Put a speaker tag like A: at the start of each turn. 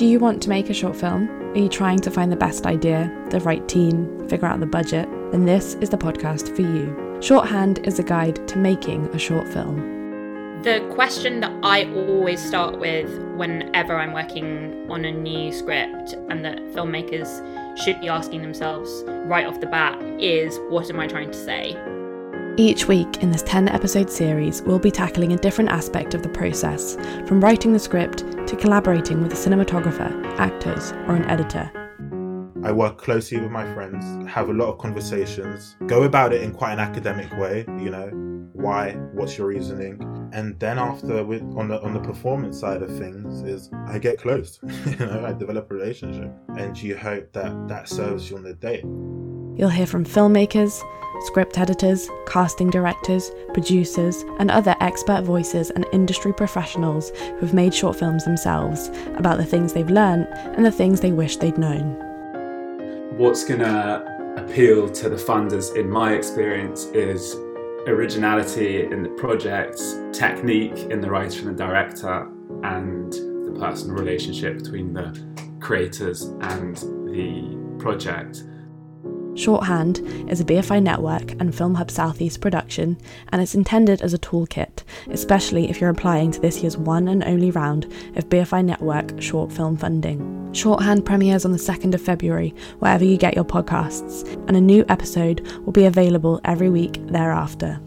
A: Do you want to make a short film? Are you trying to find the best idea, the right team, figure out the budget? Then this is the podcast for you. Shorthand is a guide to making a short film.
B: The question that I always start with whenever I'm working on a new script and that filmmakers should be asking themselves right off the bat is what am I trying to say?
A: Each week in this 10 episode series, we'll be tackling a different aspect of the process, from writing the script to collaborating with a cinematographer, actors, or an editor.
C: I work closely with my friends, have a lot of conversations, go about it in quite an academic way, you know, why, what's your reasoning? And then after with on the on the performance side of things is I get close. you know, I develop a relationship and you hope that that serves you on the day.
A: You'll hear from filmmakers, script editors, casting directors, producers, and other expert voices and industry professionals who've made short films themselves about the things they've learned and the things they wish they'd known.
D: What's going to appeal to the funders, in my experience, is originality in the project, technique in the writer and the director, and the personal relationship between the creators and the project.
A: Shorthand is a BFI Network and Film Hub Southeast production, and it's intended as a toolkit, especially if you're applying to this year's one and only round of BFI Network short film funding. Shorthand premieres on the 2nd of February, wherever you get your podcasts, and a new episode will be available every week thereafter.